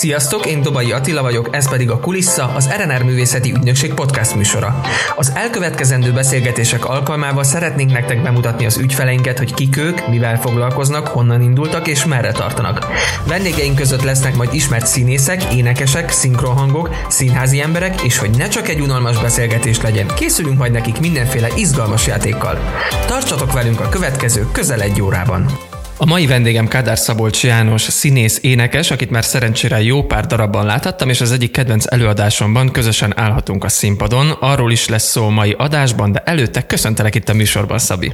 Sziasztok, én Dobai Attila vagyok, ez pedig a Kulissa, az RNR Művészeti Ügynökség podcast műsora. Az elkövetkezendő beszélgetések alkalmával szeretnénk nektek bemutatni az ügyfeleinket, hogy kik ők, mivel foglalkoznak, honnan indultak és merre tartanak. Vendégeink között lesznek majd ismert színészek, énekesek, szinkronhangok, színházi emberek, és hogy ne csak egy unalmas beszélgetés legyen, készülünk majd nekik mindenféle izgalmas játékkal. Tartsatok velünk a következő közel egy órában. A mai vendégem Kádár Szabolcs János, színész, énekes, akit már szerencsére jó pár darabban láthattam, és az egyik kedvenc előadásomban közösen állhatunk a színpadon. Arról is lesz szó mai adásban, de előtte köszöntelek itt a műsorban, Szabi.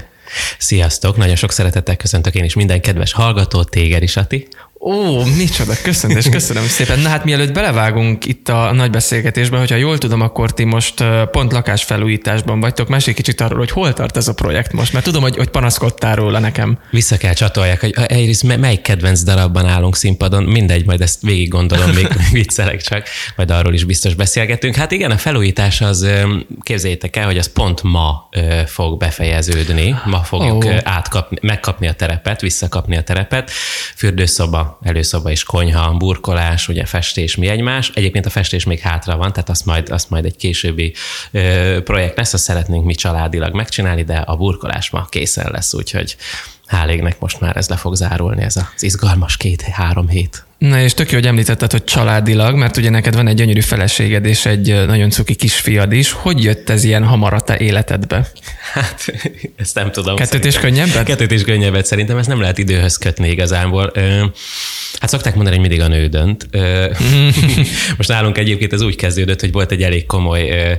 Sziasztok, nagyon sok szeretettel köszöntök én is minden kedves hallgató, téged is, Ati. Ó, micsoda, köszönöm, és köszönöm szépen. Na hát mielőtt belevágunk itt a nagy beszélgetésbe, hogyha jól tudom, akkor ti most pont lakásfelújításban vagytok. Mesélj kicsit arról, hogy hol tart ez a projekt most, mert tudom, hogy, hogy panaszkodtál róla nekem. Vissza kell csatolják, hogy egyrészt melyik kedvenc darabban állunk színpadon, mindegy, majd ezt végig gondolom, még viccelek csak, majd arról is biztos beszélgetünk. Hát igen, a felújítás az, képzeljétek el, hogy az pont ma fog befejeződni, ma fogjuk oh. átkapni, megkapni a terepet, visszakapni a terepet, fürdőszoba, előszoba és konyha, burkolás, ugye festés, mi egymás. Egyébként a festés még hátra van, tehát azt majd, azt majd egy későbbi ö, projekt lesz, azt szeretnénk mi családilag megcsinálni, de a burkolás ma készen lesz, úgyhogy hál' égnek most már ez le fog zárulni, ez az izgalmas két-három hét. Na és tök jó, hogy említetted, hogy családilag, mert ugye neked van egy gyönyörű feleséged és egy nagyon cuki kisfiad is. Hogy jött ez ilyen hamar a te életedbe? Hát, ezt nem tudom. Kettőt és könnyebbet? Kettőt és könnyebbet. Szerintem ezt nem lehet időhöz kötni igazából. Hát szokták mondani, hogy mindig a nő dönt. Most nálunk egyébként ez úgy kezdődött, hogy volt egy elég komoly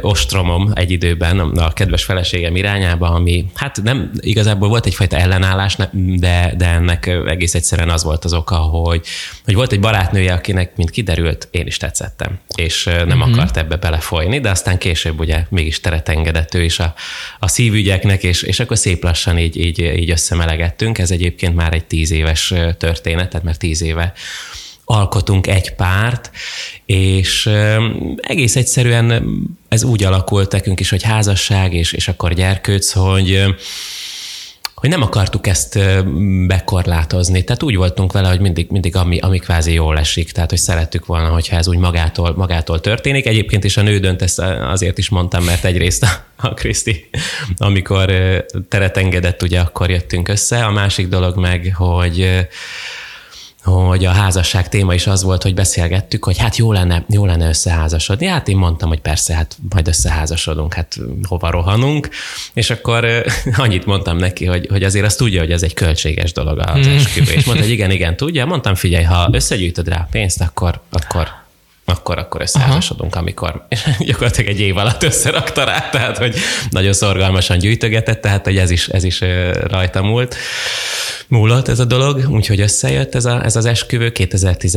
ostromom egy időben a kedves feleségem irányába, ami hát nem igazából volt egyfajta ellenállás, de, de ennek egész egyszerűen az volt az oka, hogy hogy, hogy volt egy barátnője, akinek, mint kiderült, én is tetszettem, és nem uh-huh. akart ebbe belefolyni, de aztán később ugye mégis teret engedett ő is a, a szívügyeknek, és, és akkor szép lassan így, így, így összemelegettünk. Ez egyébként már egy tíz éves történet, tehát már tíz éve alkotunk egy párt, és egész egyszerűen ez úgy alakult nekünk is, hogy házasság, és, és akkor gyerkőc, hogy hogy nem akartuk ezt bekorlátozni. Tehát úgy voltunk vele, hogy mindig, mindig ami, ami kvázi jól esik. Tehát, hogy szerettük volna, hogyha ez úgy magától, magától történik. Egyébként is a nő dönt, ezt azért is mondtam, mert egyrészt a, a Kriszti, amikor teret engedett, ugye akkor jöttünk össze. A másik dolog meg, hogy hogy a házasság téma is az volt, hogy beszélgettük, hogy hát jó lenne, jó lenne összeházasodni. Hát én mondtam, hogy persze, hát majd összeházasodunk, hát hova rohanunk. És akkor annyit mondtam neki, hogy, hogy azért azt tudja, hogy ez egy költséges dolog az hmm. esküvő. És mondta, hogy igen, igen, tudja. Mondtam, figyelj, ha összegyűjtöd rá pénzt, akkor, akkor akkor, akkor összeházasodunk, amikor és gyakorlatilag egy év alatt összerakta rá, tehát hogy nagyon szorgalmasan gyűjtögetett, tehát hogy ez is, ez is rajta múlt. Múlott ez a dolog, úgyhogy összejött ez, a, ez az esküvő 2010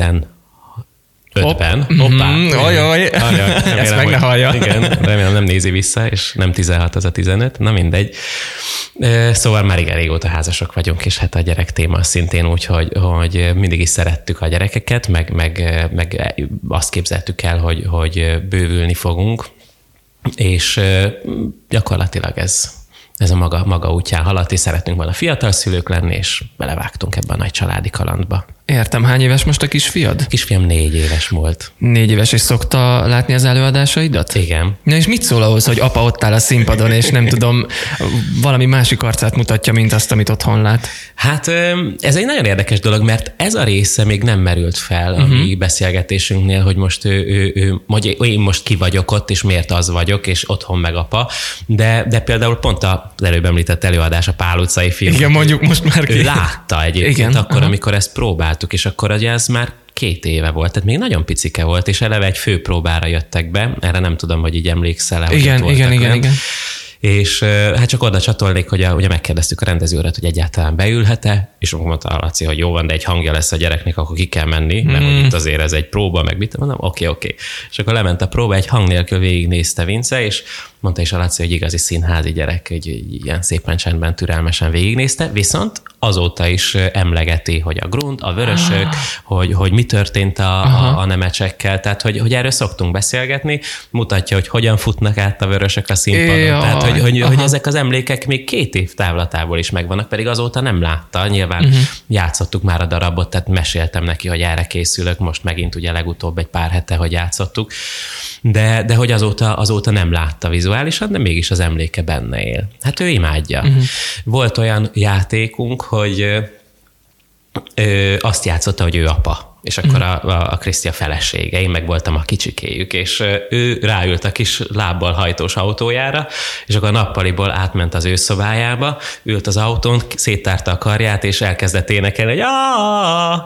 ötben. Hopp. Hoppá. Mm, ajaj. ajaj. Ezt meg ne hallja. Igen, remélem nem nézi vissza, és nem 16, az a 15, na mindegy. Szóval már igen régóta házasok vagyunk, és hát a gyerek téma szintén úgy, hogy, hogy mindig is szerettük a gyerekeket, meg, meg, meg azt képzeltük el, hogy, hogy bővülni fogunk, és gyakorlatilag ez, ez a maga, maga útján haladt, és szeretünk volna fiatal szülők lenni, és belevágtunk ebbe a nagy családi kalandba. Értem, hány éves most a kisfiad? A kisfiam négy éves volt. Négy éves, és szokta látni az előadásaidat? Igen. Na és mit szól ahhoz, hogy apa ott áll a színpadon, és nem tudom, valami másik arcát mutatja, mint azt, amit otthon lát? Hát ez egy nagyon érdekes dolog, mert ez a része még nem merült fel a uh-huh. mi beszélgetésünknél, hogy most ő, ő, ő, hogy én most ki vagyok ott, és miért az vagyok, és otthon meg apa. De, de például pont az előbb említett előadás, a Pál utcai film. Igen, mondjuk most már ki. Ő látta egyébként Igen, akkor, aha. amikor ezt próbál csináltuk, és akkor ugye ez már két éve volt, tehát még nagyon picike volt, és eleve egy főpróbára jöttek be, erre nem tudom, hogy így emlékszel-e. Igen, igen, igen, igen és hát csak oda csatolnék, hogy a, ugye megkérdeztük a rendezőret, hogy egyáltalán beülhet-e, és mondta a Laci, hogy jó van, de egy hangja lesz a gyereknek, akkor ki kell menni, mert mm. hogy itt azért ez egy próba, meg mit mondom, oké, okay, oké. Okay. És akkor lement a próba, egy hang nélkül végignézte Vince, és mondta is a Laci, hogy igazi színházi gyerek, hogy ilyen szépen csendben, türelmesen végignézte, viszont azóta is emlegeti, hogy a grund, a vörösök, ah. hogy, hogy mi történt a, a, a nemecsekkel, tehát hogy, hogy erről szoktunk beszélgetni, mutatja, hogy hogyan futnak át a vörösök a színpadon, tehát hogy, hogy, hogy ezek az emlékek még két év távlatából is megvannak, pedig azóta nem látta, nyilván nyilván uh-huh. játszottuk már a darabot, tehát meséltem neki, hogy erre készülök, most megint ugye legutóbb egy pár hete, hogy játszottuk, de, de hogy azóta, azóta nem látta vizuálisan, de mégis az emléke benne él. Hát ő imádja. Uh-huh. Volt olyan játékunk, hogy ö, azt játszotta, hogy ő apa és akkor a, a, a Krisztia felesége, én meg voltam a kicsikéjük, és ő ráült a kis lábbal hajtós autójára, és akkor a nappaliból átment az ő szobájába, ült az autón, széttárta a karját, és elkezdett énekelni, hogy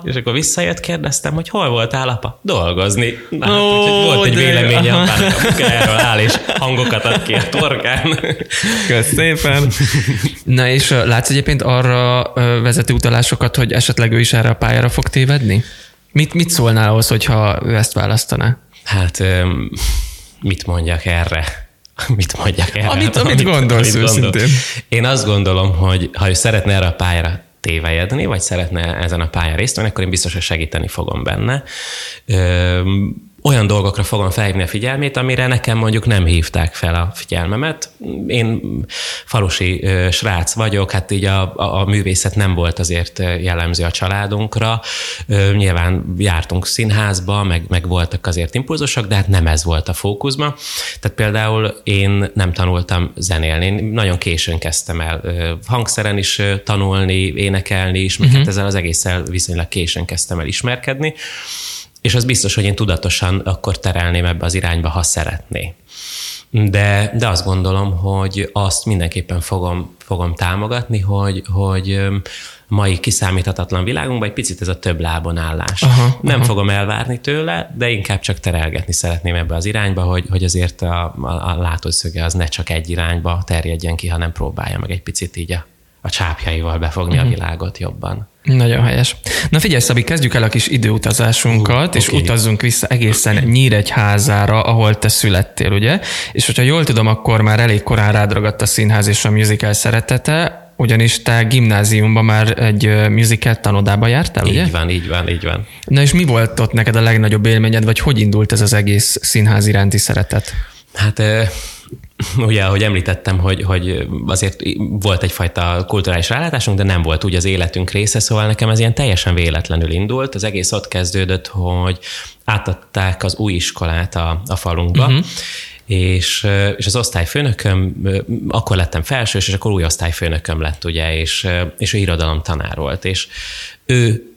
és akkor visszajött, kérdeztem, hogy hol voltál, apa? Dolgozni. Na, oh, hát, volt egy véleménye a erről áll, és hangokat ad ki a torkán. Köszönöm szépen. Na és látsz egyébként arra vezető utalásokat, hogy esetleg ő is erre a pályára fog tévedni? Mit, mit szólnál ahhoz, hogyha ő ezt választaná? Hát mit mondjak erre? Mit mondjak erre? Amit, amit, amit gondolsz amit gondol. őszintén. Én azt gondolom, hogy ha ő szeretne erre a pályára tévejedni, vagy szeretne ezen a pályán részt venni, akkor én biztos, hogy segíteni fogom benne olyan dolgokra fogom felhívni a figyelmét, amire nekem mondjuk nem hívták fel a figyelmemet. Én falusi srác vagyok, hát így a, a, a művészet nem volt azért jellemző a családunkra. Nyilván jártunk színházba, meg, meg voltak azért impulzusok, de hát nem ez volt a fókuszban. Tehát például én nem tanultam zenélni, én nagyon későn kezdtem el hangszeren is tanulni, énekelni is, meg uh-huh. hát ezzel az egésszel viszonylag későn kezdtem el ismerkedni és az biztos, hogy én tudatosan akkor terelném ebbe az irányba, ha szeretné. De, de azt gondolom, hogy azt mindenképpen fogom, fogom támogatni, hogy, hogy mai kiszámíthatatlan világunkban egy picit ez a több lábon állás. Aha, Nem aha. fogom elvárni tőle, de inkább csak terelgetni szeretném ebbe az irányba, hogy, hogy azért a, a, a látószöge az ne csak egy irányba terjedjen ki, hanem próbálja meg egy picit így a, a csápjaival befogni uh-huh. a mhm. világot jobban. Nagyon helyes. Na figyelj, Szabi, kezdjük el a kis időutazásunkat, uh, és okay. utazzunk vissza egészen Nyíregyházára, ahol te születtél, ugye? És hogyha jól tudom, akkor már elég korán rádragadt a színház és a musical szeretete, ugyanis te gimnáziumban már egy musical tanodába jártál, így ugye? Így van, így van, így van. Na és mi volt ott neked a legnagyobb élményed, vagy hogy indult ez az egész színház iránti szeretet? Hát ugye, ahogy említettem, hogy, hogy azért volt egyfajta kulturális rálátásunk, de nem volt úgy az életünk része, szóval nekem ez ilyen teljesen véletlenül indult. Az egész ott kezdődött, hogy átadták az új iskolát a, a falunkba, uh-huh és, és az osztályfőnököm, akkor lettem felsős, és akkor új osztályfőnököm lett, ugye, és, és ő irodalom tanár volt, és ő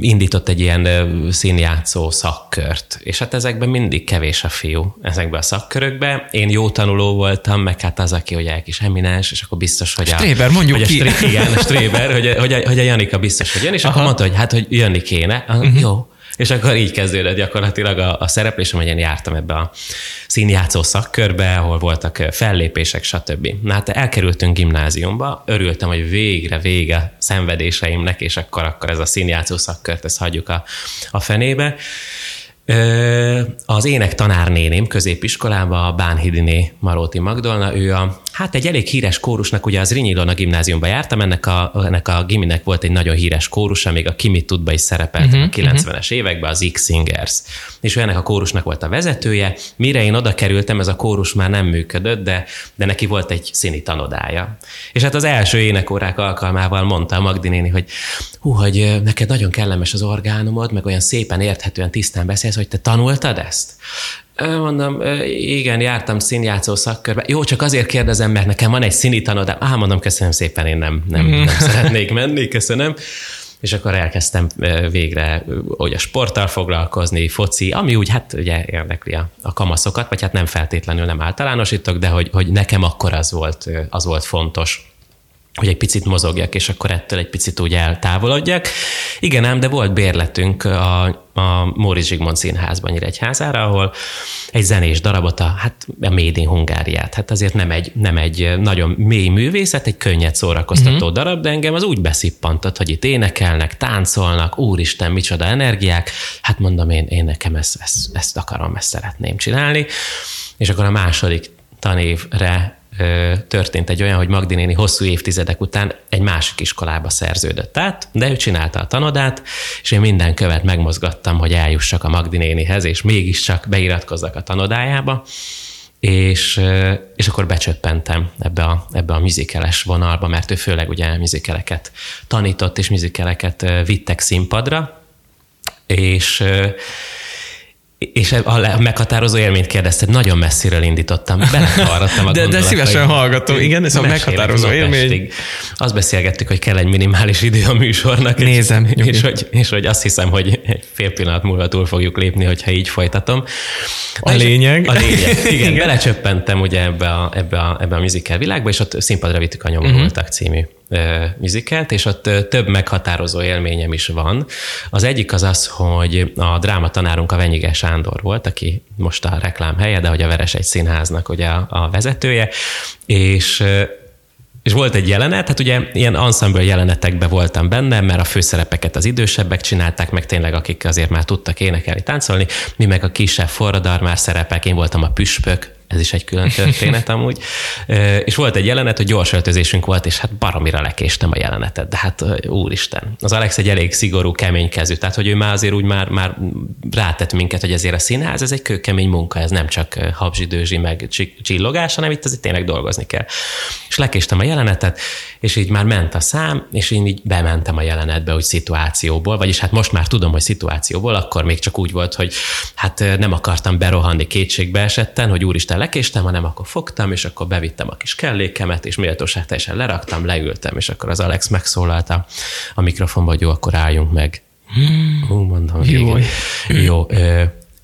indított egy ilyen színjátszó szakkört, és hát ezekben mindig kevés a fiú, ezekben a szakkörökben. Én jó tanuló voltam, meg hát az, aki hogy kis eminens, és akkor biztos, hogy a... Stréber, mondjuk hogy ki. A Stré, igen, a Stréber, hogy, hogy, a, hogy a Janika biztos, hogy jön, és Aha. akkor mondta, hogy hát, hogy jönni kéne. Uh-huh. Jó, és akkor így kezdődött gyakorlatilag a, a szereplésem, hogy én jártam ebbe a színjátszó szakkörbe, ahol voltak fellépések, stb. Na hát elkerültünk gimnáziumba, örültem, hogy végre vége szenvedéseimnek, és akkor, akkor ez a színjátszó szakkört, ezt hagyjuk a, a fenébe. Az ének tanárnéném középiskolában, a Bánhidiné Maróti Magdolna, ő a Hát egy elég híres kórusnak, ugye az Rinyilon a gimnáziumba jártam, ennek a, ennek a giminek volt egy nagyon híres kórusa, még a Kimi Tudba is szerepelt uh-huh, a 90-es uh-huh. években, az X-Singers. És ő ennek a kórusnak volt a vezetője. Mire én oda kerültem, ez a kórus már nem működött, de, de neki volt egy színi tanodája. És hát az első énekórák alkalmával mondta a Magdi néni, hogy hú, hogy neked nagyon kellemes az orgánumod, meg olyan szépen érthetően tisztán beszélsz, hogy te tanultad ezt? Mondom, igen, jártam színjátszó szakkörbe. Jó, csak azért kérdezem, mert nekem van egy színi tanodám. Á, mondom, köszönöm szépen, én nem, nem, nem szeretnék menni, köszönöm. És akkor elkezdtem végre hogy a sporttal foglalkozni, foci, ami úgy hát ugye érdekli a, a kamaszokat, vagy hát nem feltétlenül nem általánosítok, de hogy, hogy nekem akkor az volt, az volt fontos hogy egy picit mozogjak, és akkor ettől egy picit úgy eltávolodjak. Igen ám, de volt bérletünk a, a Móricz Zsigmond színházban Nyíregyházára, ahol egy zenés darabot, a, hát a Made in Hungáriát, hát azért nem egy, nem egy nagyon mély művészet, egy könnyed szórakoztató uh-huh. darab, de engem az úgy beszippantott, hogy itt énekelnek, táncolnak, úristen, micsoda energiák, hát mondom én, én nekem ezt, ezt, ezt akarom, ezt szeretném csinálni, és akkor a második tanévre történt egy olyan, hogy Magdi hosszú évtizedek után egy másik iskolába szerződött át, de ő csinálta a tanodát, és én minden követ megmozgattam, hogy eljussak a Magdi nénihez, és mégiscsak beiratkozzak a tanodájába. és, és akkor becsöppentem ebbe a, ebbe a műzikeles vonalba, mert ő főleg ugye műzikeleket tanított, és műzikeleket vittek színpadra, és és a meghatározó élményt kérdezted, nagyon messziről indítottam, belekavarrattam a de, de szívesen hallgatom, igen, ez a meghatározó élmény. Azt beszélgettük, hogy kell egy minimális idő a műsornak. Nézem. És, és, hogy, és hogy azt hiszem, hogy egy fél pillanat múlva túl fogjuk lépni, hogyha így folytatom. A Na lényeg. A lényeg, igen. igen. Belecsöppentem ugye ebbe a, ebbe a, ebbe a musical világba, és ott színpadra vittük a nyomorultak mhm. uh-huh. című műzikelt, és ott több meghatározó élményem is van. Az egyik az az, hogy a dráma tanárunk a Venyige Sándor volt, aki most a reklám helye, de hogy a Veres egy színháznak ugye a, a vezetője, és és volt egy jelenet, hát ugye ilyen ensemble jelenetekben voltam benne, mert a főszerepeket az idősebbek csinálták, meg tényleg akik azért már tudtak énekelni, táncolni, mi meg a kisebb forradalmár szerepek, én voltam a püspök, ez is egy külön történet amúgy. És volt egy jelenet, hogy gyors öltözésünk volt, és hát baromira lekéstem a jelenetet, de hát úristen. Az Alex egy elég szigorú, kemény kezű, tehát hogy ő már azért úgy már, már rátett minket, hogy azért a színház, ez egy kőkemény munka, ez nem csak habzsidőzsi meg csillogás, hanem itt azért tényleg dolgozni kell. És lekéstem a jelenetet, és így már ment a szám, és én így bementem a jelenetbe, hogy szituációból, vagyis hát most már tudom, hogy szituációból, akkor még csak úgy volt, hogy hát nem akartam berohanni kétségbe esetten, hogy úristen, este lekéstem, hanem akkor fogtam, és akkor bevittem a kis kellékemet, és méltóság teljesen leraktam, leültem, és akkor az Alex megszólalt a, a mikrofonba, hogy jó, akkor álljunk meg. Hmm. Hú, mondom, jó, jó,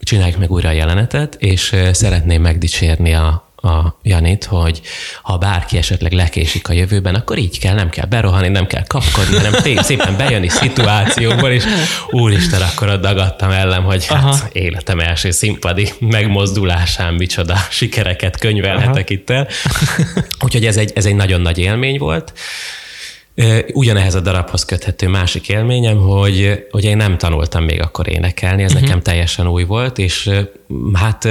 csináljuk meg újra a jelenetet, és szeretném megdicsérni a, a Janit, hogy ha bárki esetleg lekésik a jövőben, akkor így kell, nem kell berohanni, nem kell kapkodni, hanem szépen bejönni szituációból, és úristen, akkor ott dagadtam ellen, hogy hát életem első színpadi megmozdulásán micsoda sikereket könyvelhetek Aha. itt el. Úgyhogy ez egy, ez egy nagyon nagy élmény volt. Ugyanehhez a darabhoz köthető másik élményem, hogy, hogy én nem tanultam még akkor énekelni, ez uh-huh. nekem teljesen új volt, és hát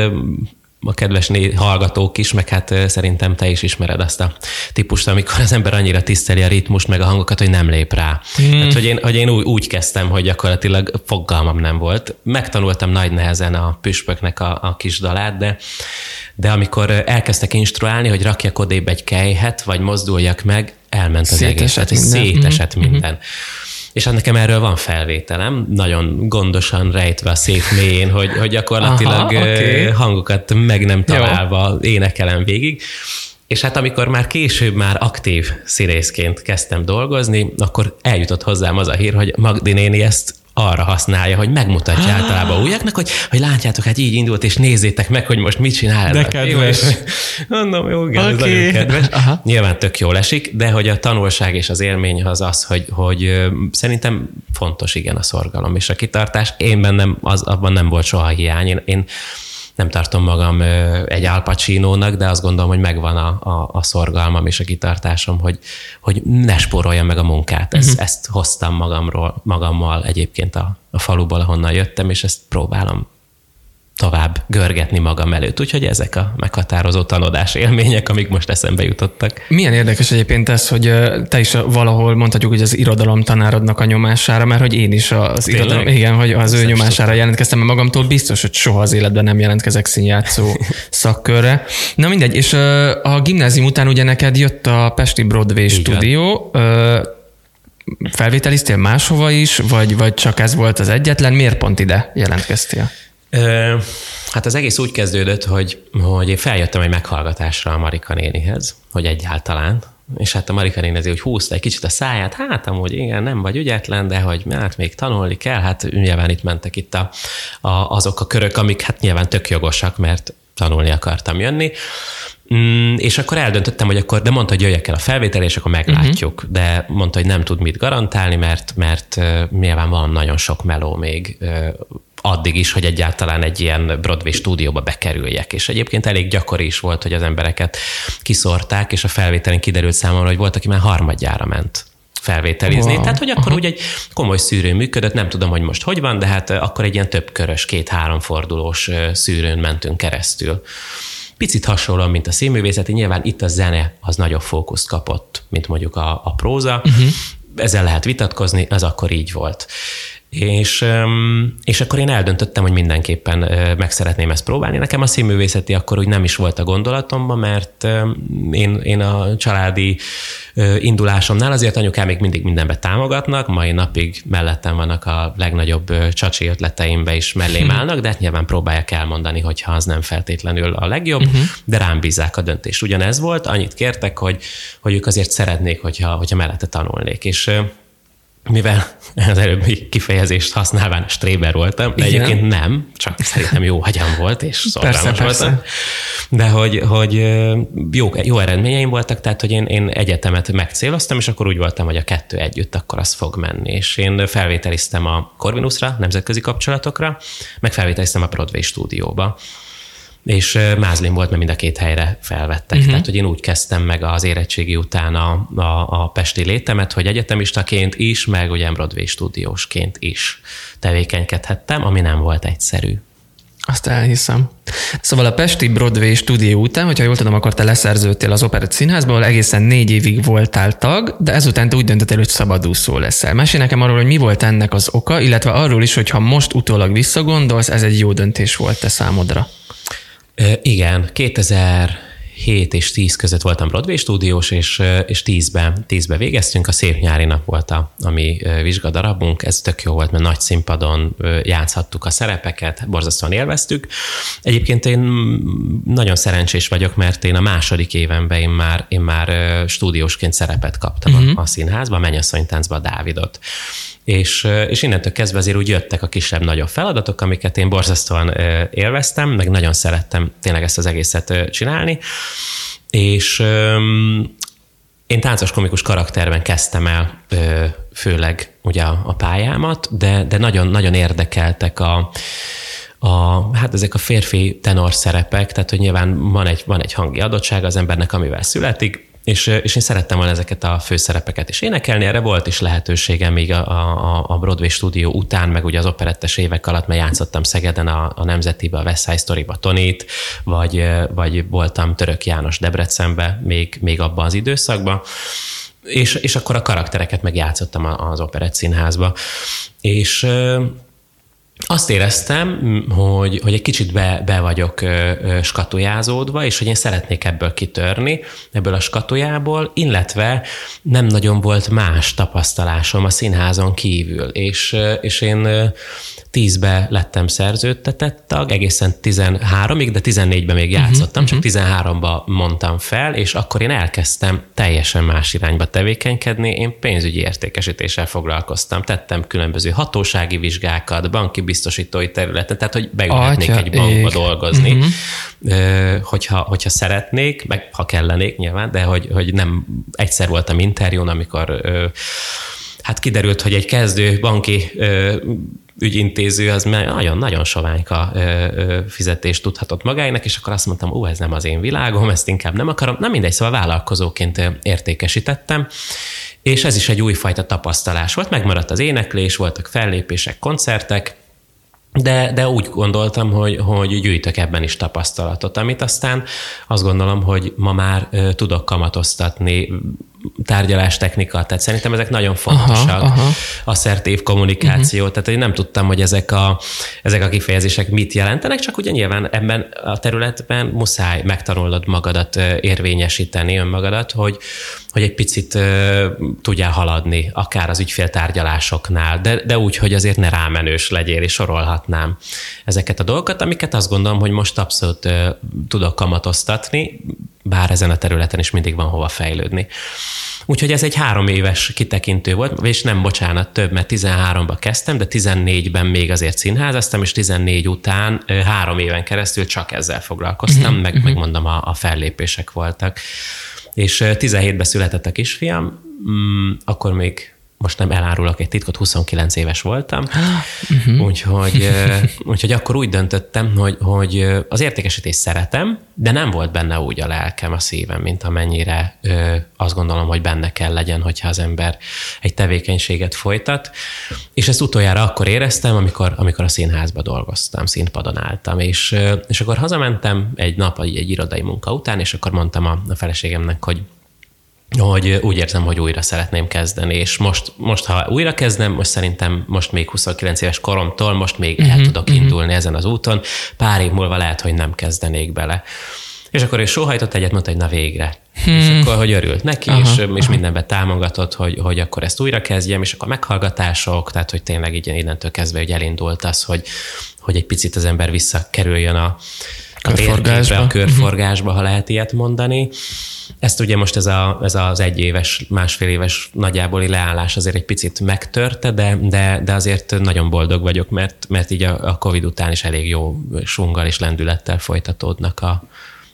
a kedves hallgatók is, meg hát szerintem te is ismered azt a típust, amikor az ember annyira tiszteli a ritmust, meg a hangokat, hogy nem lép rá. Mm. Tehát, hogy én, hogy én úgy, úgy kezdtem, hogy gyakorlatilag fogalmam nem volt. Megtanultam nagy nehezen a püspöknek a, a kis dalát, de, de amikor elkezdtek instruálni, hogy rakjak odébb egy kejhet, vagy mozduljak meg, elment az szétesett egész. Minden. Szétesett mm-hmm. minden. És hát nekem erről van felvételem, nagyon gondosan rejtve a szép mélyén, hogy, hogy gyakorlatilag Aha, okay. hangokat meg nem találva Jó. énekelem végig. És hát amikor már később már aktív színészként kezdtem dolgozni, akkor eljutott hozzám az a hír, hogy Magdi néni ezt arra használja, hogy megmutatja ah. általában újaknak, hogy, hogy látjátok, hát így indult, és nézzétek meg, hogy most mit csinál. De kedves. Mondom, jó, igen, okay. ez nagyon kedves. Aha. Nyilván tök jól esik, de hogy a tanulság és az élmény az az, hogy, hogy szerintem fontos igen a szorgalom és a kitartás. Én bennem az, abban nem volt soha hiány. Én, én nem tartom magam egy Al de azt gondolom, hogy megvan a, a, a szorgalmam és a kitartásom, hogy, hogy ne spóroljam meg a munkát. Ezt, uh-huh. ezt hoztam magamról, magammal egyébként a, a faluból, ahonnan jöttem, és ezt próbálom tovább görgetni magam előtt. Úgyhogy ezek a meghatározó tanodás élmények, amik most eszembe jutottak. Milyen érdekes egyébként ez, hogy te is valahol mondhatjuk, hogy az irodalom tanárodnak a nyomására, mert hogy én is az Tényleg? irodalom, igen, hogy az ő nyomására jelentkeztem, mert magamtól biztos, hogy soha az életben nem jelentkezek színjátszó szakkörre. Na mindegy, és a gimnázium után ugye neked jött a Pesti Broadway igen. stúdió, felvételiztél máshova is, vagy, vagy csak ez volt az egyetlen? Miért pont ide jelentkeztél? Hát az egész úgy kezdődött, hogy, hogy én feljöttem egy meghallgatásra a Marika nénihez, hogy egyáltalán, és hát a Marika néni hogy húzta egy kicsit a száját, hát amúgy igen, nem vagy ügyetlen, de hogy hát még tanulni kell, hát nyilván itt mentek itt a, a, azok a körök, amik hát nyilván tök jogosak, mert tanulni akartam jönni. Mm, és akkor eldöntöttem, hogy akkor, de mondta, hogy jöjjek el a felvétel, és akkor meglátjuk. Uh-huh. De mondta, hogy nem tud mit garantálni, mert, mert uh, nyilván van nagyon sok meló még uh, addig is, hogy egyáltalán egy ilyen Broadway stúdióba bekerüljek. És egyébként elég gyakori is volt, hogy az embereket kiszorták, és a felvételen kiderült számomra, hogy volt, aki már harmadjára ment felvételizni. Wow. Tehát, hogy akkor uh-huh. úgy egy komoly szűrő működött, nem tudom, hogy most hogy van, de hát akkor egy ilyen több körös, két-három fordulós szűrőn mentünk keresztül. Picit hasonlóan, mint a színművészeti, nyilván itt a zene az nagyobb fókuszt kapott, mint mondjuk a, a próza. Uh-huh. Ezzel lehet vitatkozni, ez akkor így volt. És, és akkor én eldöntöttem, hogy mindenképpen meg szeretném ezt próbálni. Nekem a színművészeti akkor úgy nem is volt a gondolatomban, mert én, én a családi indulásomnál azért anyukám még mindig mindenbe támogatnak, mai napig mellettem vannak a legnagyobb csacsi ötleteimbe is mellém mhm. állnak, de hát nyilván próbálják elmondani, hogyha az nem feltétlenül a legjobb, uh-huh. de rám bízzák a döntést. Ugyanez volt, annyit kértek, hogy, hogy ők azért szeretnék, hogyha, hogyha mellette tanulnék. És mivel az előbbi kifejezést használván stréber voltam, de Igen. egyébként nem, csak szerintem jó hagyam volt, és szorgalmas voltam. De hogy, hogy jó, jó eredményeim voltak, tehát hogy én, én egyetemet megcéloztam, és akkor úgy voltam, hogy a kettő együtt akkor az fog menni. És én felvételiztem a Corvinusra, nemzetközi kapcsolatokra, meg felvételiztem a Broadway stúdióba és Mázlin volt, mert mind a két helyre felvettek. Uh-huh. Tehát, hogy én úgy kezdtem meg az érettségi után a, a, a pesti létemet, hogy egyetemistaként is, meg ugye Broadway stúdiósként is tevékenykedhettem, ami nem volt egyszerű. Azt elhiszem. Szóval a Pesti Broadway stúdió után, hogyha jól tudom, akkor te leszerződtél az Operett Színházból, egészen négy évig voltál tag, de ezután te úgy döntöttél, hogy szabadúszó leszel. Mesélj nekem arról, hogy mi volt ennek az oka, illetve arról is, hogy ha most utólag visszagondolsz, ez egy jó döntés volt te számodra. Igen, 2007 és 10 között voltam Broadway stúdiós, és, és 10-ben, 10-ben végeztünk. A szép nyári nap volt a, a mi vizsgadarabunk. Ez tök jó volt, mert nagy színpadon játszhattuk a szerepeket, borzasztóan élveztük. Egyébként én nagyon szerencsés vagyok, mert én a második évenben én már, én már stúdiósként szerepet kaptam uh-huh. a, a színházba, a Mennyasszonytáncba a Dávidot és, és innentől kezdve azért úgy jöttek a kisebb-nagyobb feladatok, amiket én borzasztóan élveztem, meg nagyon szerettem tényleg ezt az egészet csinálni, és én táncos komikus karakterben kezdtem el főleg ugye a pályámat, de, de nagyon, nagyon érdekeltek a, a, hát ezek a férfi tenor szerepek, tehát hogy nyilván van egy, van egy hangi adottság az embernek, amivel születik, és, és én szerettem volna ezeket a főszerepeket is énekelni, erre volt is lehetőségem még a, a, a Broadway stúdió után, meg ugye az operettes évek alatt, mert játszottam Szegeden a, a Nemzetibe, a West Side Story-ba Tonit, vagy, vagy voltam Török János Debrecenbe még, még abban az időszakban, és, és akkor a karaktereket meg játszottam az operett színházba. És azt éreztem, hogy, hogy egy kicsit be, be vagyok skatujázódva, és hogy én szeretnék ebből kitörni, ebből a skatujából, illetve nem nagyon volt más tapasztalásom a színházon kívül, és, és én tízbe lettem szerződtetett tag, egészen 13-ig, de 14-ben még mhm, játszottam, uh-huh, csak 13-ba mondtam fel, és akkor én elkezdtem teljesen más irányba tevékenykedni, én pénzügyi értékesítéssel foglalkoztam, tettem különböző hatósági vizsgákat, banki biztosítói területen, tehát hogy beülhetnék Atya, egy bankba ég. dolgozni, uh-huh. hogyha, hogyha szeretnék, meg ha kellenék nyilván, de hogy, hogy nem egyszer voltam interjún, amikor hát kiderült, hogy egy kezdő banki ügyintéző az nagyon-nagyon soványka fizetést tudhatott magának, és akkor azt mondtam, ó, ez nem az én világom, ezt inkább nem akarom. Nem mindegy, szóval vállalkozóként értékesítettem, és ez is egy újfajta tapasztalás volt. Megmaradt az éneklés, voltak fellépések, koncertek, de, de úgy gondoltam, hogy, hogy gyűjtök ebben is tapasztalatot, amit aztán azt gondolom, hogy ma már tudok kamatoztatni tárgyalástechnika, tehát szerintem ezek nagyon fontosak. Aha, aha. Asszertív kommunikáció, uh-huh. tehát én nem tudtam, hogy ezek a, ezek a kifejezések mit jelentenek, csak ugye nyilván ebben a területben muszáj megtanulnod magadat érvényesíteni, önmagadat, hogy, hogy egy picit uh, tudjál haladni, akár az ügyféltárgyalásoknál, de, de úgy, hogy azért ne rámenős legyél, és sorolhatnám ezeket a dolgokat, amiket azt gondolom, hogy most abszolút uh, tudok kamatoztatni, bár ezen a területen is mindig van hova fejlődni. Úgyhogy ez egy három éves kitekintő volt, és nem bocsánat, több, mert 13-ban kezdtem, de 14-ben még azért színházaztam, és 14 után három éven keresztül csak ezzel foglalkoztam, uh-huh, meg, uh-huh. megmondom, a, a fellépések voltak. És 17-ben született a kisfiam, mm, akkor még most nem elárulok egy titkot, 29 éves voltam, uh-huh. úgyhogy, úgyhogy akkor úgy döntöttem, hogy, hogy az értékesítést szeretem, de nem volt benne úgy a lelkem, a szívem, mint amennyire azt gondolom, hogy benne kell legyen, hogyha az ember egy tevékenységet folytat. És ezt utoljára akkor éreztem, amikor, amikor a színházba dolgoztam, színpadon álltam, és, és akkor hazamentem egy nap egy, egy irodai munka után, és akkor mondtam a, a feleségemnek, hogy hogy úgy érzem, hogy újra szeretném kezdeni, és most, most ha újra kezdem, most szerintem most még 29 éves koromtól, most még uh-huh, el mhm, tudok uh-huh. indulni ezen az úton, pár év múlva lehet, hogy nem kezdenék bele. És akkor ő sóhajtott egyet, mondta, hogy na végre. Hmm. És akkor, hogy örült neki, aha, és, aha. és mindenben támogatott, hogy, hogy akkor ezt újra kezdjem, és akkor meghallgatások, tehát hogy tényleg így innentől kezdve, hogy elindult az, hogy, hogy egy picit az ember visszakerüljön a, a körforgásba, a körforgásba, ha lehet ilyet mondani. Ezt ugye most ez, a, ez az egyéves, másfél éves nagyjából leállás azért egy picit megtörte, de, de, de azért nagyon boldog vagyok, mert, mert így a, a Covid után is elég jó sunggal és lendülettel folytatódnak a,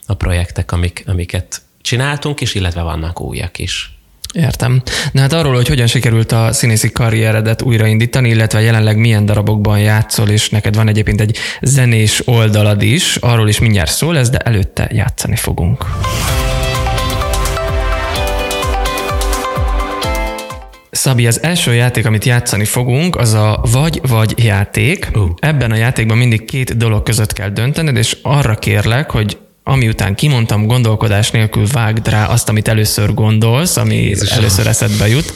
a projektek, amik, amiket csináltunk is, illetve vannak újak is. Értem. Na hát arról, hogy hogyan sikerült a színészi karrieredet újraindítani, illetve jelenleg milyen darabokban játszol, és neked van egyébként egy zenés oldalad is, arról is mindjárt szól lesz, de előtte játszani fogunk. Szabi, az első játék, amit játszani fogunk, az a vagy-vagy játék. Uh. Ebben a játékban mindig két dolog között kell döntened, és arra kérlek, hogy ami után kimondtam, gondolkodás nélkül vágd rá azt, amit először gondolsz, ami Jézusom. először eszedbe jut.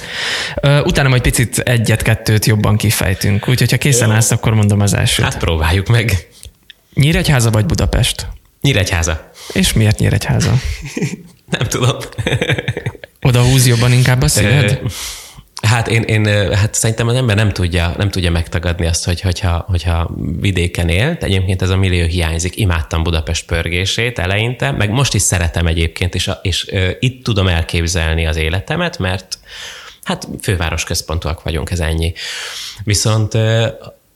Utána majd picit egyet-kettőt jobban kifejtünk. Úgyhogy ha készen Jó. állsz, akkor mondom az elsőt. Hát próbáljuk meg. Nyíregyháza vagy Budapest? Nyíregyháza. És miért Nyíregyháza? Nem tudom. Oda húz jobban inkább a színed? Hát én, én hát szerintem az ember nem tudja, nem tudja megtagadni azt, hogy, hogyha, hogyha vidéken élt. Egyébként ez a millió hiányzik. Imádtam Budapest pörgését eleinte, meg most is szeretem egyébként, és, és itt tudom elképzelni az életemet, mert hát főváros központúak vagyunk, ez ennyi. Viszont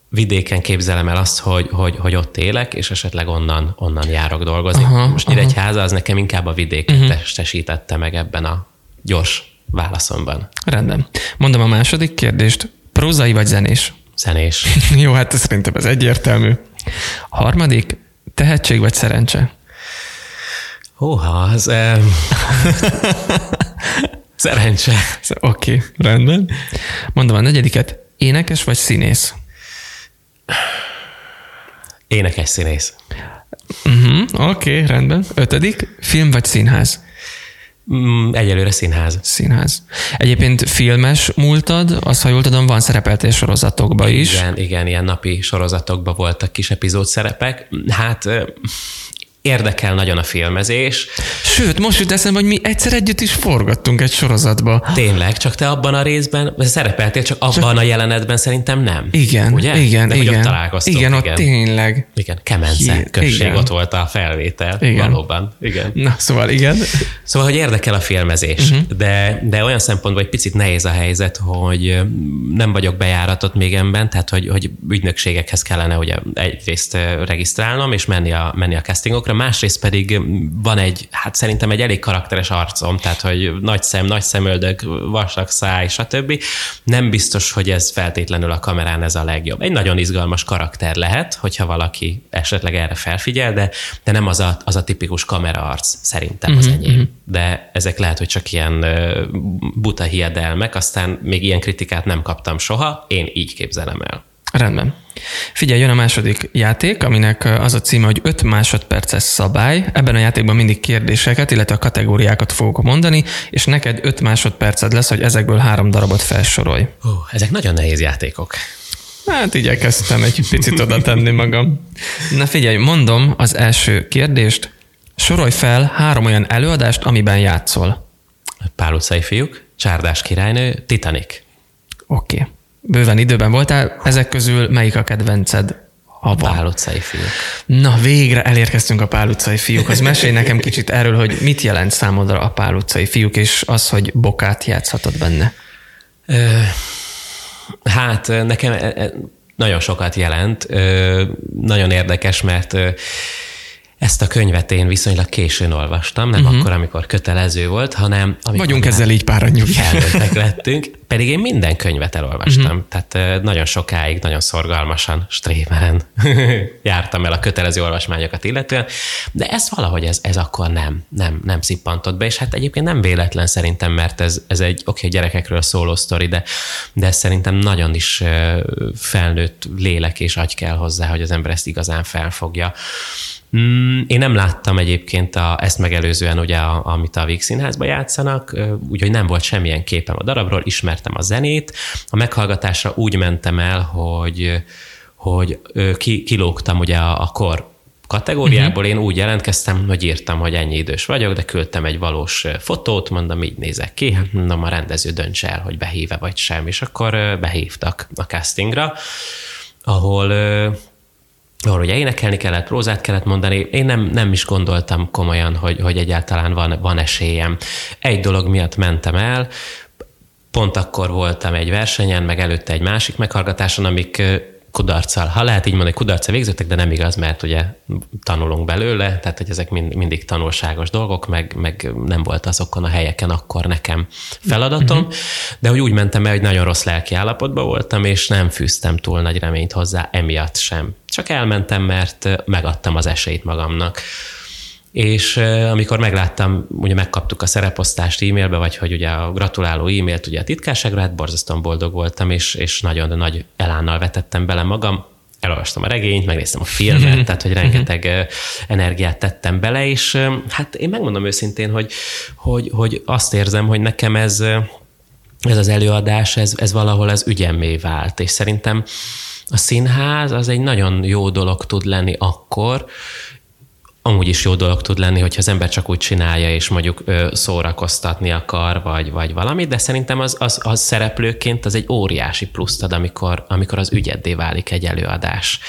vidéken képzelem el azt, hogy, hogy, hogy ott élek, és esetleg onnan, onnan járok dolgozni. Aha, Most Nyíregyháza az nekem inkább a vidéket uh-huh. testesítette meg ebben a gyors válaszomban. Rendben. Mondom a második kérdést. Prózai vagy zenés? Zenés. Jó, hát szerintem ez egyértelmű. Harmadik, tehetség vagy szerencse? Hóha, az... Um... szerencse. Oké, okay, rendben. Mondom a negyediket, énekes vagy színész? Énekes színész. Uh-huh, Oké, okay, rendben. Ötödik, film vagy színház? Mm, egyelőre színház. Színház. Egyébként filmes múltad, az, ha jól tudom, van szerepeltél sorozatokba is. Igen, igen, ilyen napi sorozatokba voltak kis epizód szerepek. Hát érdekel nagyon a filmezés. Sőt, most jut eszembe, hogy mi egyszer együtt is forgattunk egy sorozatba. Tényleg, csak te abban a részben szerepeltél, csak abban csak... a jelenetben szerintem nem. Igen, ugye? igen, De igen. Ott találkoztunk. Igen, ott igen. tényleg. Igen, Kemence Hí, község, igen. ott volt a felvétel. Igen. Valóban. Igen. Na, szóval igen. Szóval, hogy érdekel a filmezés, uh-huh. de, de olyan szempontból egy picit nehéz a helyzet, hogy nem vagyok bejáratott még ebben, tehát hogy, hogy ügynökségekhez kellene ugye egyrészt regisztrálnom, és menni a, menni a castingokra, másrészt pedig van egy, hát szerintem egy elég karakteres arcom, tehát hogy nagy szem, nagy szemöldök, vasak száj, stb. Nem biztos, hogy ez feltétlenül a kamerán ez a legjobb. Egy nagyon izgalmas karakter lehet, hogyha valaki esetleg erre felfigyel, de, de nem az a, az a tipikus kamera arc szerintem uh-huh, az mhm, enyém. Uh-huh. De ezek lehet, hogy csak ilyen buta hiedelmek, aztán még ilyen kritikát nem kaptam soha, én így képzelem el. Rendben. Figyelj, jön a második játék, aminek az a címe, hogy 5 másodperces szabály. Ebben a játékban mindig kérdéseket, illetve a kategóriákat fogok mondani, és neked 5 másodperced lesz, hogy ezekből három darabot felsorolj. Ó, ezek nagyon nehéz játékok. Hát igyekeztem egy picit oda tenni magam. Na figyelj, mondom az első kérdést. Sorolj fel három olyan előadást, amiben játszol. Pál utcai fiúk, Csárdás királynő, Titanic. Oké. Okay bőven időben voltál, ezek közül melyik a kedvenced? A Pál utcai fiúk. Na, végre elérkeztünk a Pál utcai fiúkhoz. Mesélj nekem kicsit erről, hogy mit jelent számodra a Pál utcai fiúk, és az, hogy bokát játszhatod benne. Hát nekem nagyon sokat jelent. Nagyon érdekes, mert ezt a könyvet én viszonylag későn olvastam, nem uh-huh. akkor, amikor kötelező volt, hanem amikor Vagyunk ezzel így pár nyugi. lettünk. Pedig én minden könyvet elolvastam, uh-huh. tehát nagyon sokáig, nagyon szorgalmasan, strémeren jártam el a kötelező olvasmányokat illetően, de ez valahogy ez, ez akkor nem, nem, nem szippantott be, és hát egyébként nem véletlen szerintem, mert ez, ez egy oké, okay, gyerekekről szóló sztori, de, de ez szerintem nagyon is felnőtt lélek és agy kell hozzá, hogy az ember ezt igazán felfogja. Mm, én nem láttam egyébként a, ezt megelőzően, ugye, a, amit a Víg Színházban játszanak, úgyhogy nem volt semmilyen képem a darabról, ismertem a zenét. A meghallgatásra úgy mentem el, hogy, hogy ki, kilógtam ugye a, a kor kategóriából uh-huh. én úgy jelentkeztem, hogy írtam, hogy ennyi idős vagyok, de küldtem egy valós fotót, mondom, így nézek ki, hát mondom, a rendező döntse el, hogy behíve vagy sem, és akkor behívtak a castingra, ahol ahol ugye énekelni kellett, prózát kellett mondani, én nem, nem is gondoltam komolyan, hogy, hogy egyáltalán van, van esélyem. Egy dolog miatt mentem el, pont akkor voltam egy versenyen, meg előtte egy másik meghallgatáson, amik kudarccal, ha lehet így mondani, kudarca végződtek, de nem igaz, mert ugye tanulunk belőle, tehát hogy ezek mind, mindig tanulságos dolgok, meg, meg nem volt azokon a helyeken akkor nekem feladatom, uh-huh. de hogy úgy mentem el, hogy nagyon rossz lelki állapotban voltam, és nem fűztem túl nagy reményt hozzá, emiatt sem. Csak elmentem, mert megadtam az esélyt magamnak és amikor megláttam, ugye megkaptuk a szereposztást e-mailbe, vagy hogy ugye a gratuláló e-mailt ugye a titkárságra, hát borzasztóan boldog voltam, és, és nagyon nagy elánnal vetettem bele magam, elolvastam a regényt, megnéztem a filmet, tehát hogy rengeteg energiát tettem bele, és hát én megmondom őszintén, hogy, hogy, hogy azt érzem, hogy nekem ez, ez az előadás, ez, ez valahol az ügyemmé vált, és szerintem a színház az egy nagyon jó dolog tud lenni akkor, amúgy is jó dolog tud lenni, hogyha az ember csak úgy csinálja, és mondjuk ö, szórakoztatni akar, vagy, vagy valami, de szerintem az, az, az szereplőként az egy óriási pluszt ad, amikor, amikor az ügyeddé válik egy előadás.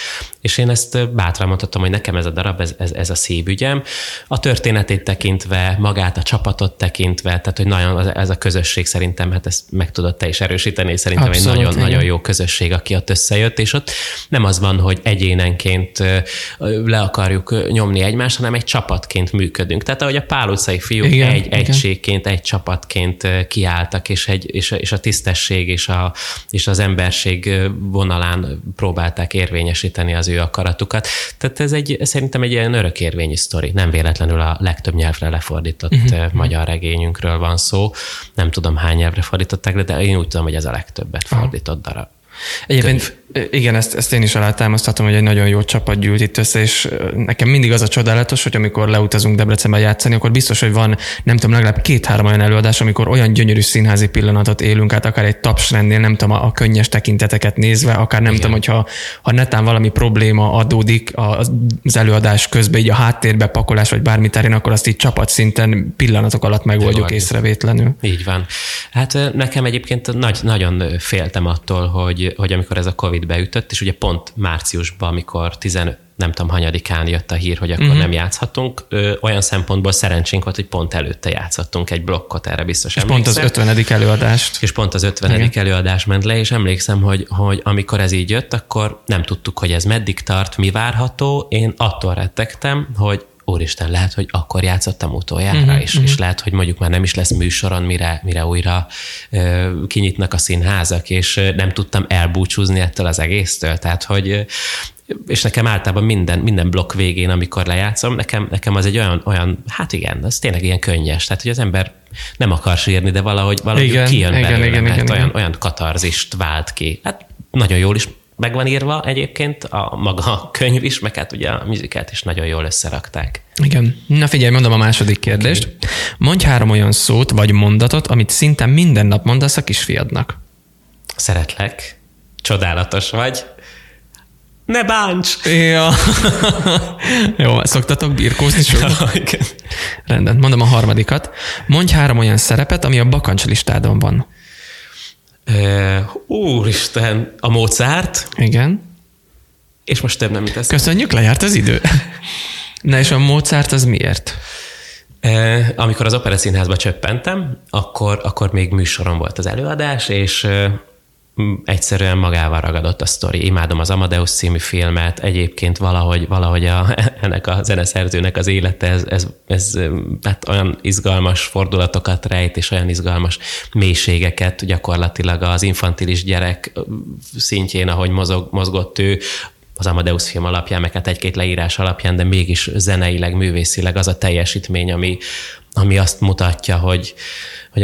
És én ezt bátran mondhatom, hogy nekem ez a darab, ez, ez, ez a szívügyem. A történetét tekintve, magát a csapatot tekintve, tehát hogy nagyon ez a közösség szerintem, hát ezt meg tudod te is erősíteni, és szerintem Abszolút, egy nagyon-nagyon jó közösség, aki ott összejött, és ott nem az van, hogy egyénenként le akarjuk nyomni egymást, egymás, hanem egy csapatként működünk. Tehát ahogy a Pál utcai fiúk igen, egy igen. egységként, egy csapatként kiálltak, és, egy, és, a, és a tisztesség és, a, és az emberség vonalán próbálták érvényesíteni az ő akaratukat. Tehát ez egy, szerintem egy ilyen örökérvényi sztori. Nem véletlenül a legtöbb nyelvre lefordított uh-huh. magyar regényünkről van szó. Nem tudom hány nyelvre fordították, de én úgy tudom, hogy ez a legtöbbet fordított darab. Egyébként. Igen, ezt, ezt én is alátámasztatom, hogy egy nagyon jó csapat gyűlt itt össze, és nekem mindig az a csodálatos, hogy amikor leutazunk Debrecenbe játszani, akkor biztos, hogy van, nem tudom, legalább két-három olyan előadás, amikor olyan gyönyörű színházi pillanatot élünk át, akár egy tapsrendnél, nem tudom, a könnyes tekinteteket nézve, akár nem Igen. tudom, hogyha ha netán valami probléma adódik az előadás közben, így a háttérbe pakolás, vagy bármi terén, akkor azt így csapatszinten pillanatok alatt megoldjuk észrevétlenül. Így van. Hát nekem egyébként nagy, nagyon féltem attól, hogy, hogy amikor ez a COVID beütött, és ugye pont márciusban, amikor 15 nem tudom, hanyadikán jött a hír, hogy akkor uh-huh. nem játszhatunk. Ö, olyan szempontból szerencsénk volt, hogy pont előtte játszhattunk egy blokkot, erre biztos És emlékszem. pont az 50. előadást. És pont az 50. Igen. előadás ment le, és emlékszem, hogy, hogy amikor ez így jött, akkor nem tudtuk, hogy ez meddig tart, mi várható. Én attól rettegtem, hogy úristen, lehet, hogy akkor játszottam utoljára, uh-huh, és, uh-huh. és lehet, hogy mondjuk már nem is lesz műsoron, mire, mire újra ö, kinyitnak a színházak, és nem tudtam elbúcsúzni ettől az egésztől. Tehát, hogy és nekem általában minden, minden blokk végén, amikor lejátszom, nekem, nekem az egy olyan, olyan, hát igen, az tényleg ilyen könnyes. Tehát, hogy az ember nem akar sírni, de valahogy, valahogy igen, kijön igen, belőle, igen, mert igen, olyan, igen. olyan katarzist vált ki. Hát nagyon jól is meg van írva egyébként a maga a könyv is, meg hát ugye a műzikát is nagyon jól összerakták. Igen. Na figyelj, mondom a második kérdést. Okay. Mondj három olyan szót vagy mondatot, amit szinte minden nap mondasz a kisfiadnak. Szeretlek. Csodálatos vagy. Ne bánts! Ja. Jó, szoktatok birkózni sokat? Ja, Rendben, mondom a harmadikat. Mondj három olyan szerepet, ami a bakancs listádon van. Uh, úristen, a Mozart. Igen. És most több nem itt Köszönjük, lejárt az idő. Na és a Mozart az miért? Uh, amikor az Opera Színházba csöppentem, akkor, akkor még műsorom volt az előadás, és uh, egyszerűen magával ragadott a sztori. Imádom az Amadeus című filmet, egyébként valahogy, valahogy a, ennek a zeneszerzőnek az élete, ez, ez, ez hát olyan izgalmas fordulatokat rejt, és olyan izgalmas mélységeket gyakorlatilag az infantilis gyerek szintjén, ahogy mozog, mozgott ő, az Amadeus film alapján, meg hát egy-két leírás alapján, de mégis zeneileg, művészileg az a teljesítmény, ami, ami azt mutatja, hogy,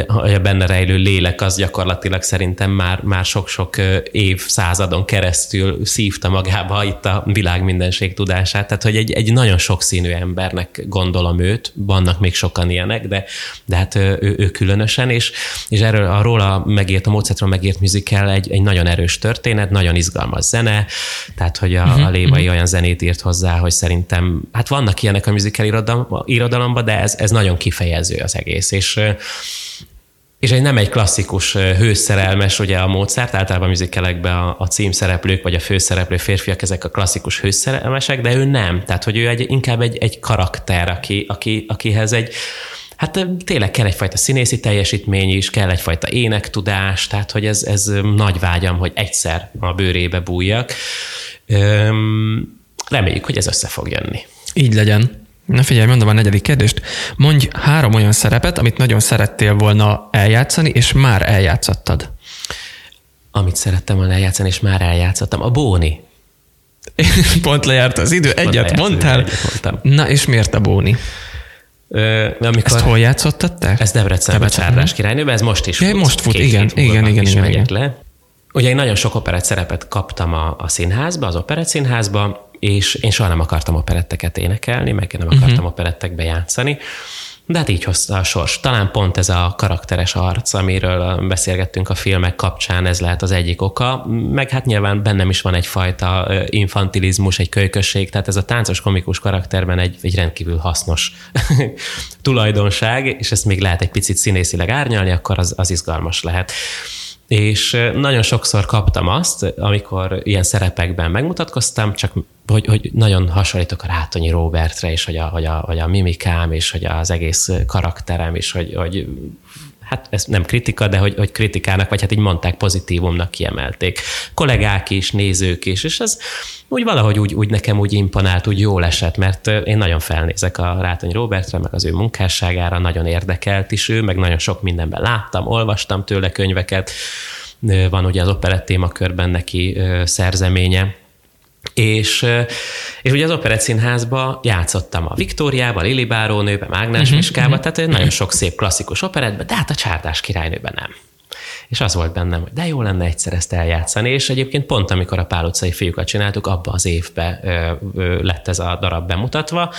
hogy a benne rejlő lélek az gyakorlatilag szerintem már, már sok-sok évszázadon keresztül szívta magába itt a világ mindenség tudását. Tehát, hogy egy, egy nagyon sokszínű embernek gondolom őt, vannak még sokan ilyenek, de, de hát ő, ő különösen, és, és erről a róla megírt, a Mozartról megírt musical egy, egy nagyon erős történet, nagyon izgalmas zene, tehát, hogy a, uh-huh, a Lévai uh-huh. olyan zenét írt hozzá, hogy szerintem, hát vannak ilyenek a musical irodalomban, irodalomba, de ez, ez nagyon kifejező az egész, és és egy nem egy klasszikus hőszerelmes, ugye a Mozart, általában a műzikelekben a, a címszereplők vagy a főszereplő férfiak, ezek a klasszikus hőszerelmesek, de ő nem. Tehát, hogy ő egy, inkább egy, egy karakter, aki, aki, akihez egy, Hát tényleg kell egyfajta színészi teljesítmény is, kell egyfajta énektudás, tehát hogy ez, ez nagy vágyam, hogy egyszer a bőrébe bújjak. Reméljük, hogy ez össze fog jönni. Így legyen. Na figyelj, mondom a negyedik kérdést. Mondj három olyan szerepet, amit nagyon szerettél volna eljátszani, és már eljátszottad. Amit szerettem volna eljátszani, és már eljátszottam. A Bóni. Pont lejárt az idő, egyet mondtál. Egyet mondtam. Na, és miért a Bóni? Ö, amikor Ezt hol játszottad te? Ez Debrecenben, Csárdás királynőben, ez most is fut. Most fut, igen, igen, igen, igen, igen. Le. Ugye én nagyon sok operett szerepet kaptam a, a színházba, az operett színházba, és én soha nem akartam operetteket énekelni, meg nem akartam uh-huh. operettekbe játszani, de hát így hozta a sors. Talán pont ez a karakteres arc, amiről beszélgettünk a filmek kapcsán, ez lehet az egyik oka, meg hát nyilván bennem is van egyfajta infantilizmus, egy kölykösség, tehát ez a táncos komikus karakterben egy, egy rendkívül hasznos tulajdonság, és ezt még lehet egy picit színészileg árnyalni, akkor az, az izgalmas lehet. És nagyon sokszor kaptam azt, amikor ilyen szerepekben megmutatkoztam, csak hogy, hogy nagyon hasonlítok a Rátonyi Robertre, és hogy a, hogy, a, hogy a mimikám, és hogy az egész karakterem, és hogy, hogy hát ez nem kritika, de hogy, hogy kritikának, vagy hát így mondták, pozitívumnak kiemelték. Kollégák is, nézők is, és ez úgy valahogy úgy, úgy nekem úgy imponált, úgy jól esett, mert én nagyon felnézek a Rátony Robertre, meg az ő munkásságára, nagyon érdekelt is ő, meg nagyon sok mindenben láttam, olvastam tőle könyveket, van ugye az operett témakörben neki szerzeménye, és, és ugye az Operett Színházba játszottam a Viktóriába, a Lili Bárónőbe, Mágnás uh-huh, Miskába, uh-huh. tehát nagyon sok szép klasszikus operetbe, de hát a Csárdás királynőben nem. És az volt bennem, hogy de jó lenne egyszer ezt eljátszani, és egyébként pont amikor a Pál utcai fiúkat csináltuk, abba az évbe ö, ö, lett ez a darab bemutatva,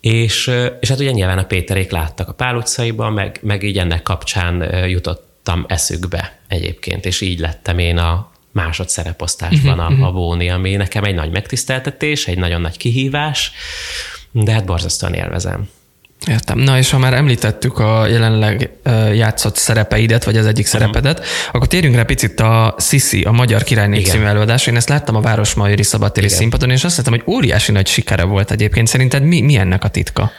és, és hát ugye nyilván a Péterék láttak a Pál utcaiba, meg, meg így ennek kapcsán jutottam eszükbe egyébként, és így lettem én a, másodszereposztásban uh-huh, a, a Bóni, ami nekem egy nagy megtiszteltetés, egy nagyon nagy kihívás, de hát borzasztóan élvezem. Értem. Na és ha már említettük a jelenleg játszott szerepeidet, vagy az egyik uh-huh. szerepedet, akkor térjünk rá picit a Sisi, a Magyar Királyné című előadás. Én ezt láttam a Városmajori Szabadtéri színpadon, és azt hiszem, hogy óriási nagy sikere volt egyébként. Szerinted mi, mi ennek a titka?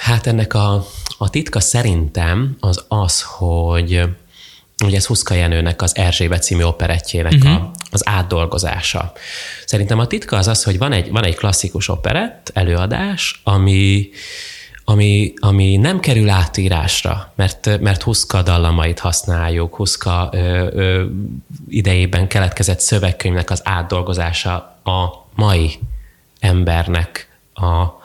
Hát ennek a, a titka szerintem az az, hogy ugye ez Huszka Jenőnek az Erzsébet című operettjének uh-huh. a, az átdolgozása. Szerintem a titka az az, hogy van egy, van egy klasszikus operett, előadás, ami, ami, ami nem kerül átírásra, mert, mert Huszka dallamait használjuk, Huszka ö, ö, idejében keletkezett szövegkönyvnek az átdolgozása a mai embernek a,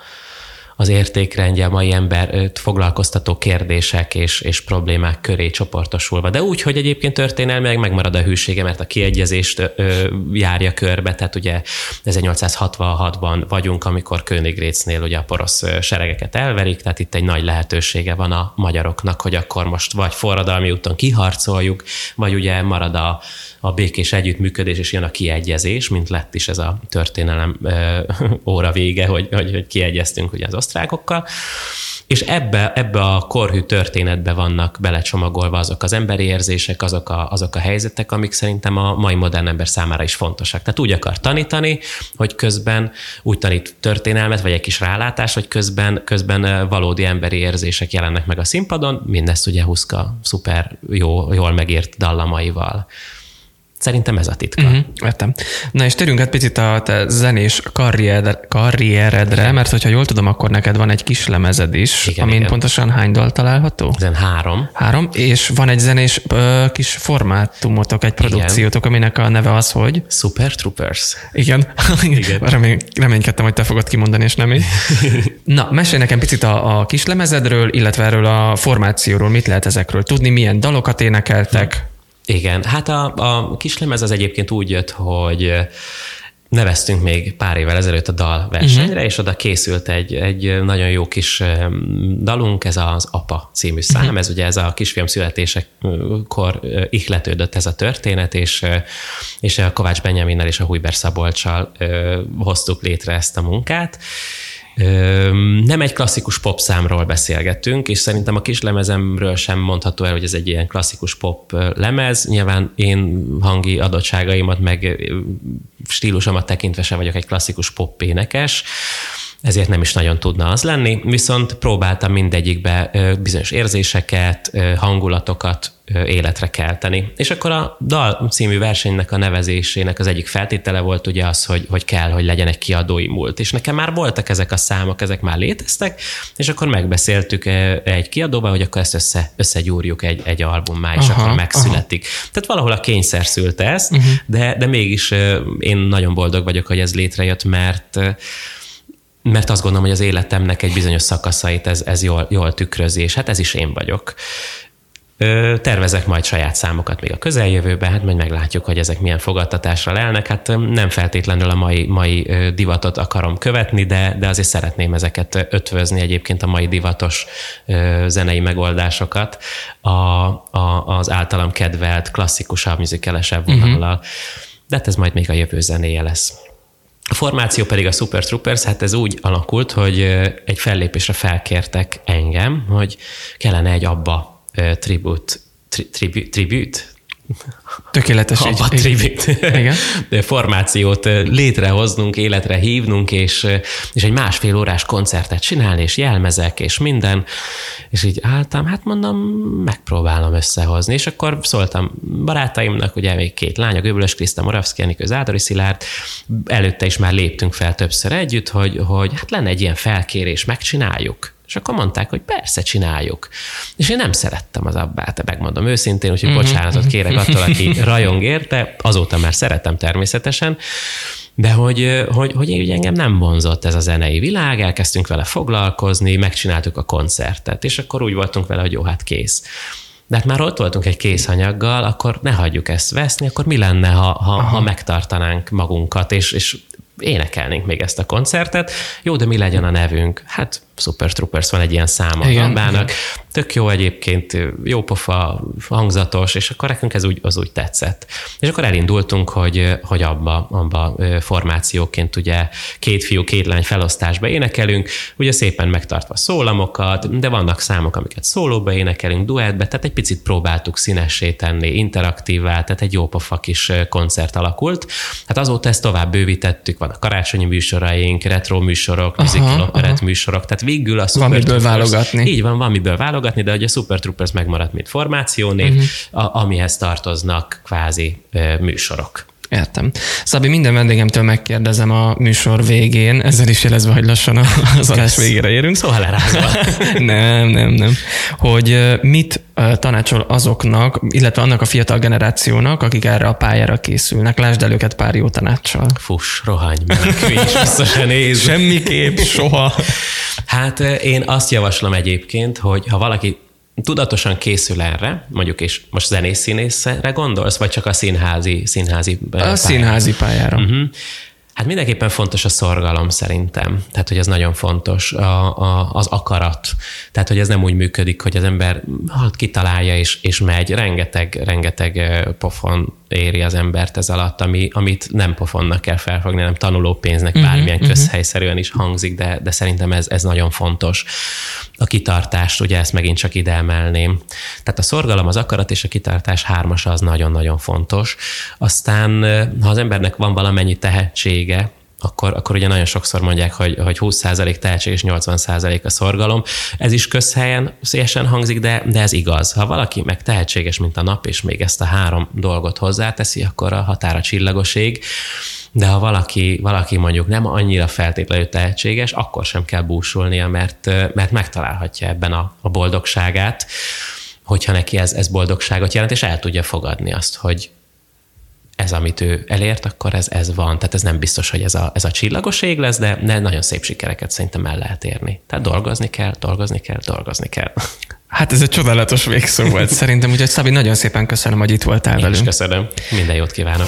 az értékrendje a mai ember foglalkoztató kérdések és, és problémák köré csoportosulva. De úgy, hogy egyébként történelmileg megmarad a hűsége, mert a kiegyezést ö, járja körbe, tehát ugye 1866-ban vagyunk, amikor Königrécnél ugye a porosz seregeket elverik, tehát itt egy nagy lehetősége van a magyaroknak, hogy akkor most vagy forradalmi úton kiharcoljuk, vagy ugye marad a, a békés együttműködés, és jön a kiegyezés, mint lett is ez a történelem ö, óra vége, hogy, hogy, hogy kiegyeztünk ugye az osztrákokkal. És ebbe, ebbe a korhű történetbe vannak belecsomagolva azok az emberi érzések, azok a, azok a helyzetek, amik szerintem a mai modern ember számára is fontosak. Tehát úgy akar tanítani, hogy közben úgy tanít történelmet, vagy egy kis rálátás, hogy közben, közben valódi emberi érzések jelennek meg a színpadon, mindezt ugye Huszka szuper jó, jól megért dallamaival. Szerintem ez a titka. Uh-huh, értem. Na és térjünk egy picit a te zenés karriered, karrieredre, mert hogyha jól tudom, akkor neked van egy kis lemezed is, igen, amin igen. pontosan hány dal található? Ezen három. Három, és van egy zenés ö, kis formátumotok, egy produkciótok, igen. aminek a neve az, hogy? Super Troopers. Igen. igen. Remény, reménykedtem, hogy te fogod kimondani, és nem én. Na, mesélj nekem picit a, a kis lemezedről, illetve erről a formációról, mit lehet ezekről tudni, milyen dalokat énekeltek? Hm. Igen, hát a, a kislemez az egyébként úgy jött, hogy neveztünk még pár évvel ezelőtt a dal versenyre, uh-huh. és oda készült egy, egy nagyon jó kis dalunk, ez az Apa című szám, uh-huh. ez ugye ez a kisfiam születésekor ihletődött ez a történet, és, és a Kovács Benyaminnel és a Hújber Szabolcsal hoztuk létre ezt a munkát, nem egy klasszikus pop számról beszélgettünk, és szerintem a kis lemezemről sem mondható el, hogy ez egy ilyen klasszikus pop lemez. Nyilván én hangi adottságaimat, meg stílusomat tekintve sem vagyok egy klasszikus pop énekes, ezért nem is nagyon tudna az lenni, viszont próbáltam mindegyikbe bizonyos érzéseket, hangulatokat életre kelteni. És akkor a Dal című versenynek a nevezésének az egyik feltétele volt ugye az, hogy, hogy kell, hogy legyen egy kiadói múlt. És nekem már voltak ezek a számok, ezek már léteztek, és akkor megbeszéltük egy kiadóba, hogy akkor ezt össze, összegyúrjuk egy, egy albummá, és aha, akkor megszületik. Aha. Tehát valahol a kényszer szülte ezt, uh-huh. de, de mégis én nagyon boldog vagyok, hogy ez létrejött, mert mert azt gondolom, hogy az életemnek egy bizonyos szakaszait ez, ez jól, jól tükrözi, és hát ez is én vagyok. Tervezek majd saját számokat még a közeljövőben, hát majd meglátjuk, hogy ezek milyen fogadtatásra lelnek. Hát nem feltétlenül a mai, mai divatot akarom követni, de, de azért szeretném ezeket ötvözni egyébként a mai divatos zenei megoldásokat a, a, az általam kedvelt, klasszikusabb, műzikelesebb mhm. vonallal. Uh-huh. De hát ez majd még a jövő zenéje lesz. A formáció pedig a Super Troopers, hát ez úgy alakult, hogy egy fellépésre felkértek engem, hogy kellene egy abba tribut, tri, tribu, tribut, Tökéletes. Abba tribut. Igen. formációt létrehoznunk, életre hívnunk, és, és egy másfél órás koncertet csinálni, és jelmezek, és minden. És így álltam, hát mondom, megpróbálom összehozni. És akkor szóltam barátaimnak, ugye még két lány, a Göbölös Kriszta Moravszki, Enikő Zádori Szilárd, előtte is már léptünk fel többször együtt, hogy, hogy hát lenne egy ilyen felkérés, megcsináljuk. És akkor mondták, hogy persze, csináljuk. És én nem szerettem az abbát, megmondom őszintén, úgyhogy mm-hmm. bocsánatot kérek attól, aki rajong érte, azóta már szeretem természetesen, de hogy, hogy, hogy ugye engem nem vonzott ez a zenei világ, elkezdtünk vele foglalkozni, megcsináltuk a koncertet, és akkor úgy voltunk vele, hogy jó, hát kész. De hát már ott voltunk egy készanyaggal, akkor ne hagyjuk ezt veszni, akkor mi lenne, ha, ha, ha megtartanánk magunkat, és, és énekelnénk még ezt a koncertet. Jó, de mi legyen a nevünk? Hát Super Troopers van egy ilyen száma a igen. Tök jó egyébként, jó pofa, hangzatos, és akkor nekünk ez úgy, az úgy tetszett. És akkor elindultunk, hogy, hogy abba, abba formációként ugye két fiú, két lány felosztásba énekelünk, ugye szépen megtartva szólamokat, de vannak számok, amiket szólóba énekelünk, duettbe, tehát egy picit próbáltuk színessé tenni, interaktívvá, tehát egy jó pofa kis koncert alakult. Hát azóta ezt tovább bővítettük, van a karácsonyi műsoraink, retro műsorok, musical műsorok, tehát végül a Super van miből válogatni. Így van, van miből válogatni, de hogy a Super Troopers megmaradt, mint formációnév, uh-huh. a, amihez tartoznak kvázi ö, műsorok. Értem. Szabi, minden vendégemtől megkérdezem a műsor végén, ezzel is jelezve, hogy lassan az adás végére érünk. Szóval lerázva. nem, nem, nem. Hogy mit tanácsol azoknak, illetve annak a fiatal generációnak, akik erre a pályára készülnek? Lásd el őket pár jó tanácssal. Fuss, rohanj, menekülj, vissza se néz. Semmiképp, soha. Hát én azt javaslom egyébként, hogy ha valaki tudatosan készül erre, mondjuk és most zenész színészre gondolsz, vagy csak a színházi, színházi A pályára? színházi pályára. Uh-huh. Hát mindenképpen fontos a szorgalom szerintem. Tehát, hogy ez nagyon fontos, a, a, az akarat. Tehát, hogy ez nem úgy működik, hogy az ember hát, kitalálja és, és megy. Rengeteg, rengeteg pofon éri az embert ez alatt, ami, amit nem pofonnak kell felfogni, nem tanuló pénznek uh-huh, bármilyen uh-huh. közhelyszerűen is hangzik, de, de szerintem ez, ez nagyon fontos. A kitartást, ugye ezt megint csak ide emelném. Tehát a szorgalom, az akarat és a kitartás hármasa az nagyon-nagyon fontos. Aztán, ha az embernek van valamennyi tehetség, tehetsége, akkor, akkor ugye nagyon sokszor mondják, hogy, hogy 20% tehetség és 80% a szorgalom. Ez is közhelyen szélesen hangzik, de, de ez igaz. Ha valaki meg tehetséges, mint a nap, és még ezt a három dolgot hozzáteszi, akkor a határa csillagoség. De ha valaki, valaki mondjuk nem annyira feltétlenül tehetséges, akkor sem kell búsulnia, mert, mert megtalálhatja ebben a, a boldogságát, hogyha neki ez, ez boldogságot jelent, és el tudja fogadni azt, hogy, ez, amit ő elért, akkor ez, ez van. Tehát ez nem biztos, hogy ez a, ez a csillagos ég lesz, de, de nagyon szép sikereket szerintem el lehet érni. Tehát dolgozni kell, dolgozni kell, dolgozni kell. Hát ez egy csodálatos végszó volt szerintem, úgyhogy Szabi, nagyon szépen köszönöm, hogy itt voltál Én velünk. Is köszönöm. Minden jót kívánok.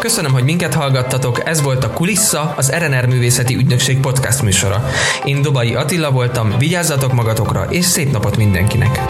Köszönöm, hogy minket hallgattatok, ez volt a Kulissa, az RNR Művészeti Ügynökség podcast műsora. Én Dobai Attila voltam, vigyázzatok magatokra, és szép napot mindenkinek!